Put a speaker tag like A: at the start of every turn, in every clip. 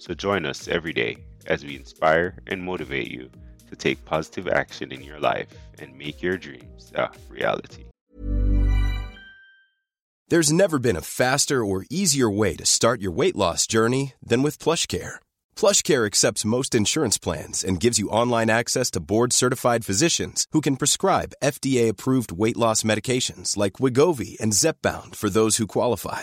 A: So join us every day as we inspire and motivate you to take positive action in your life and make your dreams a reality.
B: There's never been a faster or easier way to start your weight loss journey than with PlushCare. PlushCare accepts most insurance plans and gives you online access to board-certified physicians who can prescribe FDA-approved weight loss medications like Wegovy and Zepbound for those who qualify.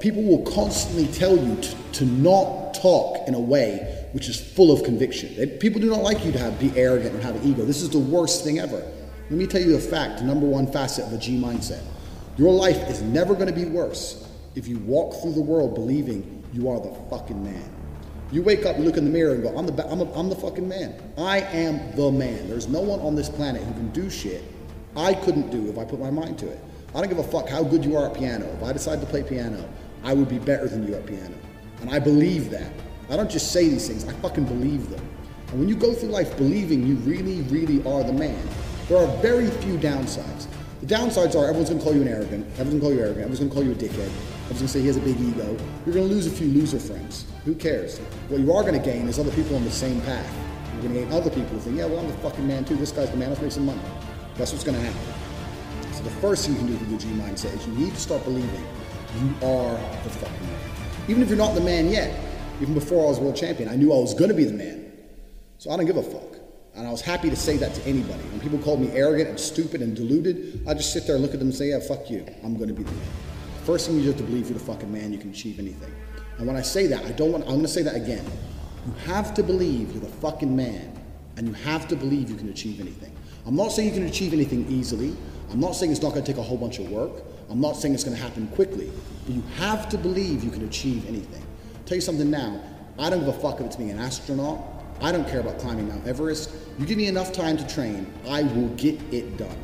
C: People will constantly tell you to, to not talk in a way which is full of conviction. They, people do not like you to have, be arrogant and have an ego. This is the worst thing ever. Let me tell you a fact, number one facet of a G mindset. Your life is never going to be worse if you walk through the world believing you are the fucking man. You wake up, you look in the mirror, and go, I'm the, I'm, a, I'm the fucking man. I am the man. There's no one on this planet who can do shit I couldn't do if I put my mind to it. I don't give a fuck how good you are at piano. If I decide to play piano, I would be better than you at piano. And I believe that. I don't just say these things, I fucking believe them. And when you go through life believing you really, really are the man, there are very few downsides. The downsides are everyone's gonna call you an arrogant, everyone's gonna call you arrogant, everyone's gonna call you a dickhead, everyone's gonna say he has a big ego. You're gonna lose a few loser friends. Who cares? What you are gonna gain is other people on the same path. You're gonna gain other people who think, yeah, well, I'm the fucking man too. This guy's the man, let's make some money. That's what's gonna happen. So the first thing you can do with your G mindset is you need to start believing you are the fucking man. Even if you're not the man yet, even before I was world champion, I knew I was gonna be the man. So I don't give a fuck. And I was happy to say that to anybody. When people called me arrogant and stupid and deluded, I just sit there, and look at them, and say, "Yeah, fuck you. I'm to be the man." First thing you have to believe you're the fucking man. You can achieve anything. And when I say that, I don't want. I'm to say that again. You have to believe you're the fucking man, and you have to believe you can achieve anything. I'm not saying you can achieve anything easily. I'm not saying it's not going to take a whole bunch of work. I'm not saying it's going to happen quickly. But you have to believe you can achieve anything. I'll tell you something now. I don't give a fuck if it's being an astronaut. I don't care about climbing Mount Everest. You give me enough time to train, I will get it done.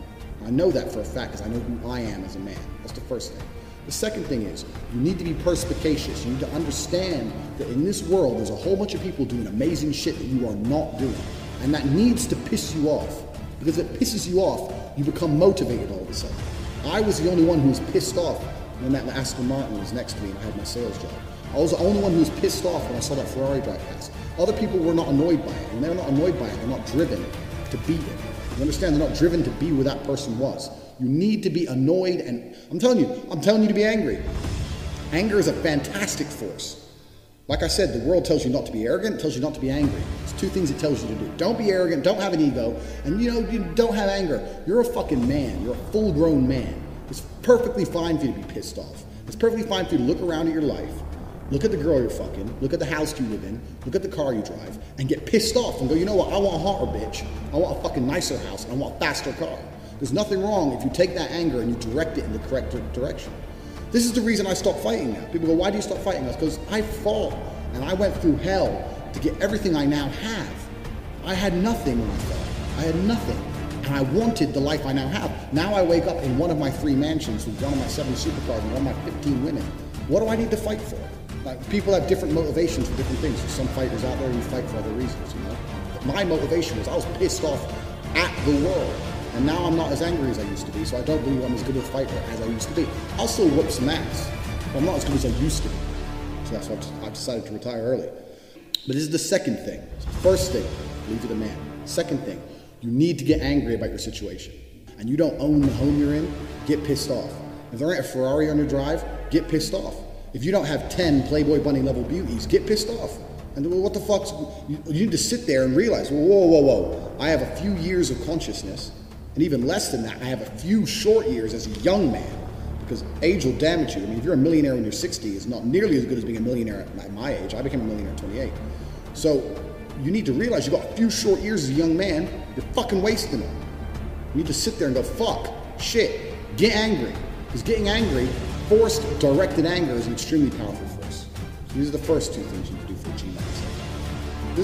C: I know that for a fact because I know who I am as a man. That's the first thing. The second thing is you need to be perspicacious. You need to understand that in this world there's a whole bunch of people doing amazing shit that you are not doing. And that needs to piss you off. Because if it pisses you off, you become motivated all of a sudden. I was the only one who was pissed off when that Aston Martin was next to me and I had my sales job. I was the only one who was pissed off when I saw that Ferrari drive past. Other people were not annoyed by it. And they're not annoyed by it, they're not driven to beat it. You understand? They're not driven to be where that person was. You need to be annoyed and I'm telling you, I'm telling you to be angry. Anger is a fantastic force. Like I said, the world tells you not to be arrogant, tells you not to be angry. It's two things it tells you to do. Don't be arrogant, don't have an ego, and you know, you don't have anger. You're a fucking man. You're a full grown man. It's perfectly fine for you to be pissed off. It's perfectly fine for you to look around at your life Look at the girl you're fucking, look at the house you live in, look at the car you drive, and get pissed off and go, you know what, I want a hotter bitch. I want a fucking nicer house, I want a faster car. There's nothing wrong if you take that anger and you direct it in the correct direction. This is the reason I stopped fighting now. People go, why do you stop fighting? us? because I fought and I went through hell to get everything I now have. I had nothing when I fought. I had nothing. And I wanted the life I now have. Now I wake up in one of my three mansions with one of my seven supercars and one of my 15 women. What do I need to fight for? Like people have different motivations for different things. Some fighters out there who fight for other reasons, you know. But my motivation was I was pissed off at the world. And now I'm not as angry as I used to be, so I don't believe I'm as good a fighter as I used to be. I'll still whoop some ass, but I'm not as good as I used to be. So that's why I've decided to retire early. But this is the second thing. First thing, leave it a man. Second thing, you need to get angry about your situation. And you don't own the home you're in, get pissed off. If there ain't a Ferrari on your drive, get pissed off. If you don't have 10 Playboy Bunny level beauties, get pissed off. And what the fuck? you, you need to sit there and realize, whoa, whoa, whoa, I have a few years of consciousness and even less than that, I have a few short years as a young man because age will damage you. I mean, if you're a millionaire when you're 60, it's not nearly as good as being a millionaire at my age. I became a millionaire at 28. So you need to realize you've got a few short years as a young man, you're fucking wasting them. You need to sit there and go, fuck, shit, get angry. Because getting angry, forced, directed anger is an extremely powerful force. So these are the first two things you can do for a G This is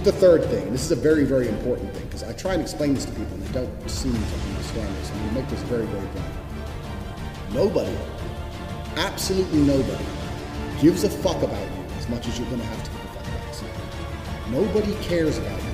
C: the third thing, and this is a very, very important thing, because I try and explain this to people and they don't seem to understand this, we make this very, very plain. Nobody, absolutely nobody, gives a fuck about you as much as you're going to have to give a fuck about yourself. Nobody cares about you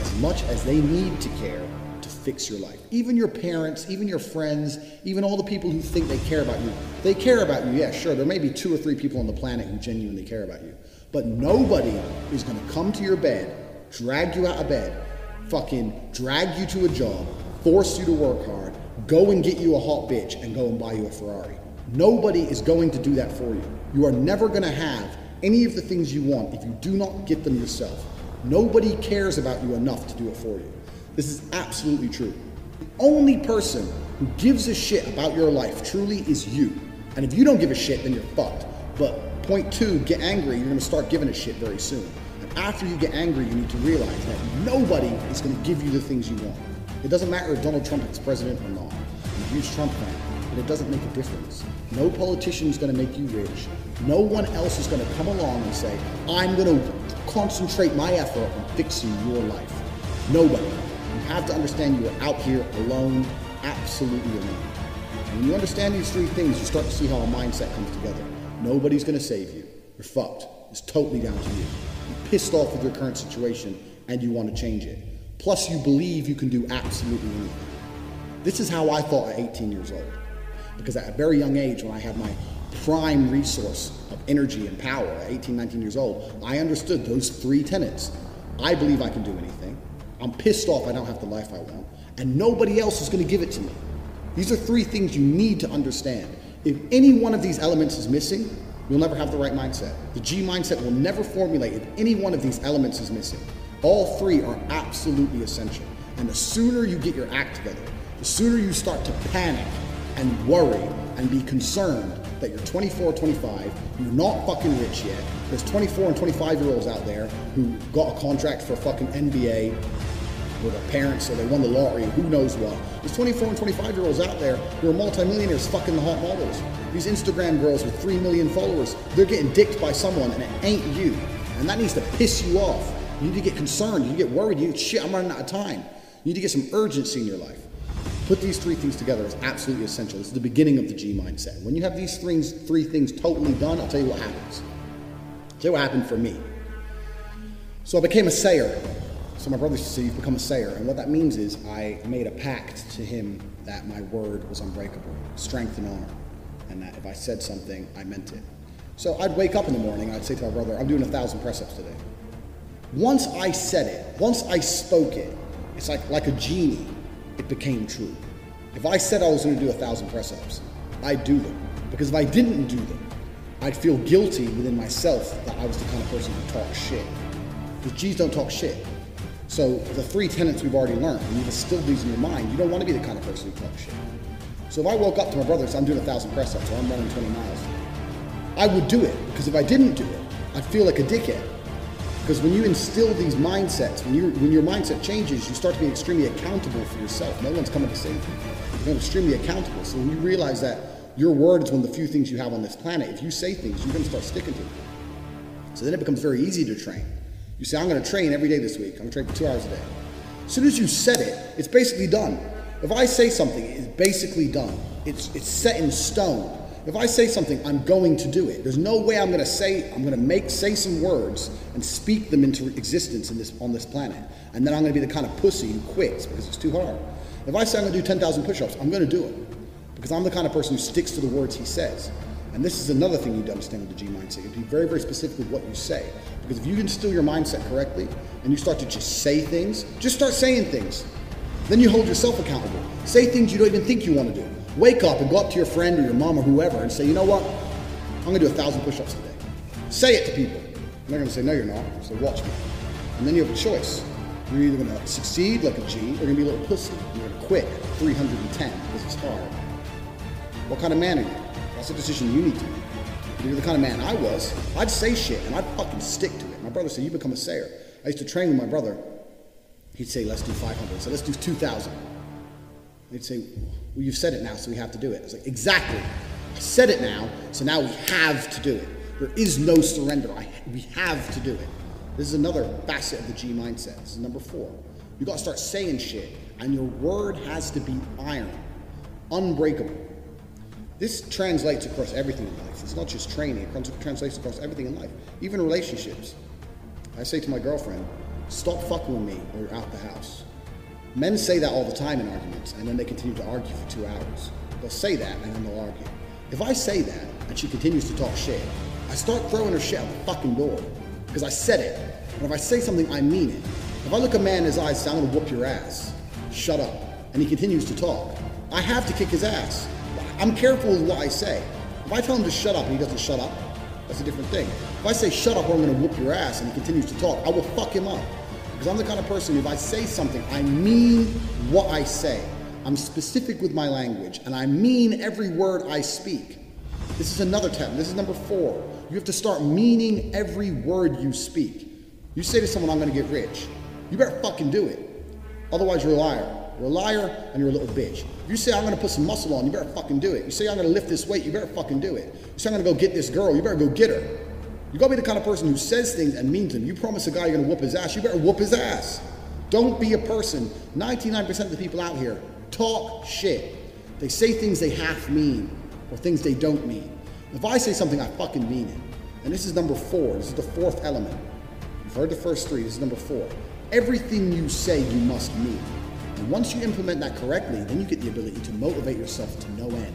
C: as much as they need to care to fix your life. Even your parents, even your friends, even all the people who think they care about you, they care about you. Yeah, sure, there may be two or three people on the planet who genuinely care about you, but nobody is going to come to your bed, drag you out of bed, fucking drag you to a job, force you to work hard, go and get you a hot bitch, and go and buy you a Ferrari. Nobody is going to do that for you. You are never going to have any of the things you want if you do not get them yourself. Nobody cares about you enough to do it for you. This is absolutely true. The only person who gives a shit about your life truly is you. And if you don't give a shit, then you're fucked. But point two, get angry, you're gonna start giving a shit very soon. After you get angry, you need to realize that nobody is gonna give you the things you want. It doesn't matter if Donald Trump is president or not. I'm a huge Trump fan, but it doesn't make a difference. No politician is going to make you rich. No one else is going to come along and say, I'm going to concentrate my effort on fixing your life. Nobody. You have to understand you are out here alone, absolutely alone. And when you understand these three things, you start to see how a mindset comes together. Nobody's going to save you. You're fucked. It's totally down to you. Pissed off with your current situation and you want to change it. Plus, you believe you can do absolutely anything. This is how I thought at 18 years old. Because at a very young age, when I had my prime resource of energy and power at 18, 19 years old, I understood those three tenets. I believe I can do anything. I'm pissed off I don't have the life I want. And nobody else is going to give it to me. These are three things you need to understand. If any one of these elements is missing, you'll never have the right mindset. The G mindset will never formulate if any one of these elements is missing. All three are absolutely essential. And the sooner you get your act together, the sooner you start to panic and worry and be concerned that you're 24 25, you're not fucking rich yet. There's 24 and 25 year olds out there who got a contract for a fucking NBA with their parents so they won the lottery, who knows what. There's 24 and 25 year olds out there who are multimillionaires fucking the hot models. These Instagram girls with 3 million followers, they're getting dicked by someone and it ain't you. And that needs to piss you off. You need to get concerned. You need to get worried. You need, shit, I'm running out of time. You need to get some urgency in your life. Put these three things together is absolutely essential. Is the beginning of the G mindset. When you have these three, three things totally done, I'll tell you what happens. I'll tell you what happened for me. So I became a sayer. So my brother say, You've become a sayer. And what that means is I made a pact to him that my word was unbreakable, strength and honor. And that if I said something, I meant it. So I'd wake up in the morning, I'd say to my brother, I'm doing a thousand press ups today. Once I said it, once I spoke it, it's like, like a genie, it became true. If I said I was going to do a thousand press ups, I'd do them. Because if I didn't do them, I'd feel guilty within myself that I was the kind of person who talks shit. Because G's don't talk shit. So the three tenets we've already learned, and you distill these in your mind. You don't want to be the kind of person who talks shit. So if I woke up to my brother and said, I'm doing a thousand press ups or I'm running 20 miles, I would do it. Because if I didn't do it, I'd feel like a dickhead. Because when you instill these mindsets, when, you when your mindset changes, you start to be extremely accountable for yourself. No one's coming to save you. You're extremely accountable. So when you realize that Your word is one of the few things you have on this planet. If you say things, you're going to start sticking to them. So then it becomes very easy to train. You say, I'm going to train every day this week. I'm going to train for two hours a day. As soon as you said it, it's basically done. If I say something, it's basically done. It's, it's set in stone. If I say something, I'm going to do it. There's no way I'm going to say, I'm going to make, say some words and speak them into existence in this, on this planet. And then I'm going to be the kind of pussy who quits because it's too hard. If I say I'm going to do 10,000 push ups, I'm going to do it because I'm the kind of person who sticks to the words he says. And this is another thing you need to understand with the G mindset. You have to be very, very specific with what you say. Because if you can instill your mindset correctly and you start to just say things, just start saying things. Then you hold yourself accountable. Say things you don't even think you want to do. Wake up and go up to your friend or your mom or whoever and say, you know what? I'm going to do a thousand push ups today. Say it to people. And they're going to say, no, you're not. So watch me. And then you have a choice. You're either going to succeed like a G or you're going to be a little pussy. You're going to quit 310 because it's hard. What kind of man are you? That's a decision you need to make. If you're the kind of man I was, I'd say shit and I'd fucking stick to it. My brother said, you become a sayer. I used to train with my brother. He'd say, let's do 500. So let's do 2,000. They'd say, well, you've said it now, so we have to do it. I was like, exactly. I said it now, so now we have to do it. There is no surrender. I, we have to do it. This is another facet of the G mindset. This is number four. You got to start saying shit, and your word has to be iron, unbreakable. This translates across everything in life. It's not just training, it translates across everything in life, even relationships. I say to my girlfriend, stop fucking with me or you're out the house. Men say that all the time in arguments, and then they continue to argue for two hours. They'll say that, and then they'll argue. If I say that, and she continues to talk shit, I start throwing her shit out the fucking door. Because I said it. And if I say something, I mean it. If I look a man in his eyes and say, I'm gonna whoop your ass, shut up, and he continues to talk, I have to kick his ass. I'm careful with what I say. If I tell him to shut up and he doesn't shut up, that's a different thing. If I say shut up or I'm gonna whoop your ass and he continues to talk, I will fuck him up. Because I'm the kind of person, if I say something, I mean what I say. I'm specific with my language, and I mean every word I speak. This is another tip. This is number four. You have to start meaning every word you speak. You say to someone, I'm to get rich. You better fucking do it. Otherwise, you're a liar. You're a liar and you're a little bitch. You say, I'm to put some muscle on, you better fucking do it. You say, I'm to lift this weight, you better fucking do it. You say, I'm to go get this girl, you better go get her. You gotta be the kind of person who says things and means them. You promise a guy you're gonna whoop his ass, you better whoop his ass. Don't be a person. 99% of the people out here talk shit. They say things they half mean or things they don't mean. If I say something, I fucking mean it. And this is number four. This is the fourth element. You've heard the first three. This is number four. Everything you say, you must mean. And once you implement that correctly, then you get the ability to motivate yourself to no end.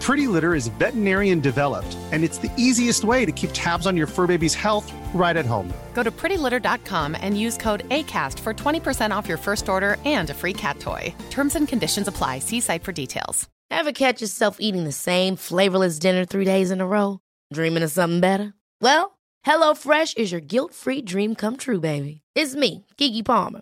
D: Pretty Litter is veterinarian developed, and it's the easiest way to keep tabs on your fur baby's health right at home.
E: Go to prettylitter.com and use code ACAST for 20% off your first order and a free cat toy. Terms and conditions apply. See site for details.
F: Ever catch yourself eating the same flavorless dinner three days in a row? Dreaming of something better? Well, HelloFresh is your guilt free dream come true, baby. It's me, Keke Palmer.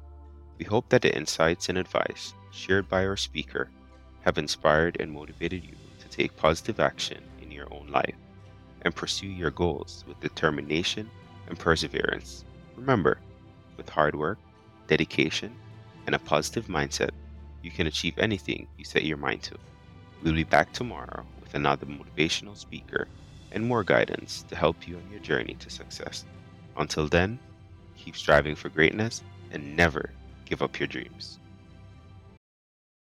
A: We hope that the insights and advice shared by our speaker have inspired and motivated you to take positive action in your own life and pursue your goals with determination and perseverance. Remember, with hard work, dedication, and a positive mindset, you can achieve anything you set your mind to. We'll be back tomorrow with another motivational speaker and more guidance to help you on your journey to success. Until then, keep striving for greatness and never give up your dreams.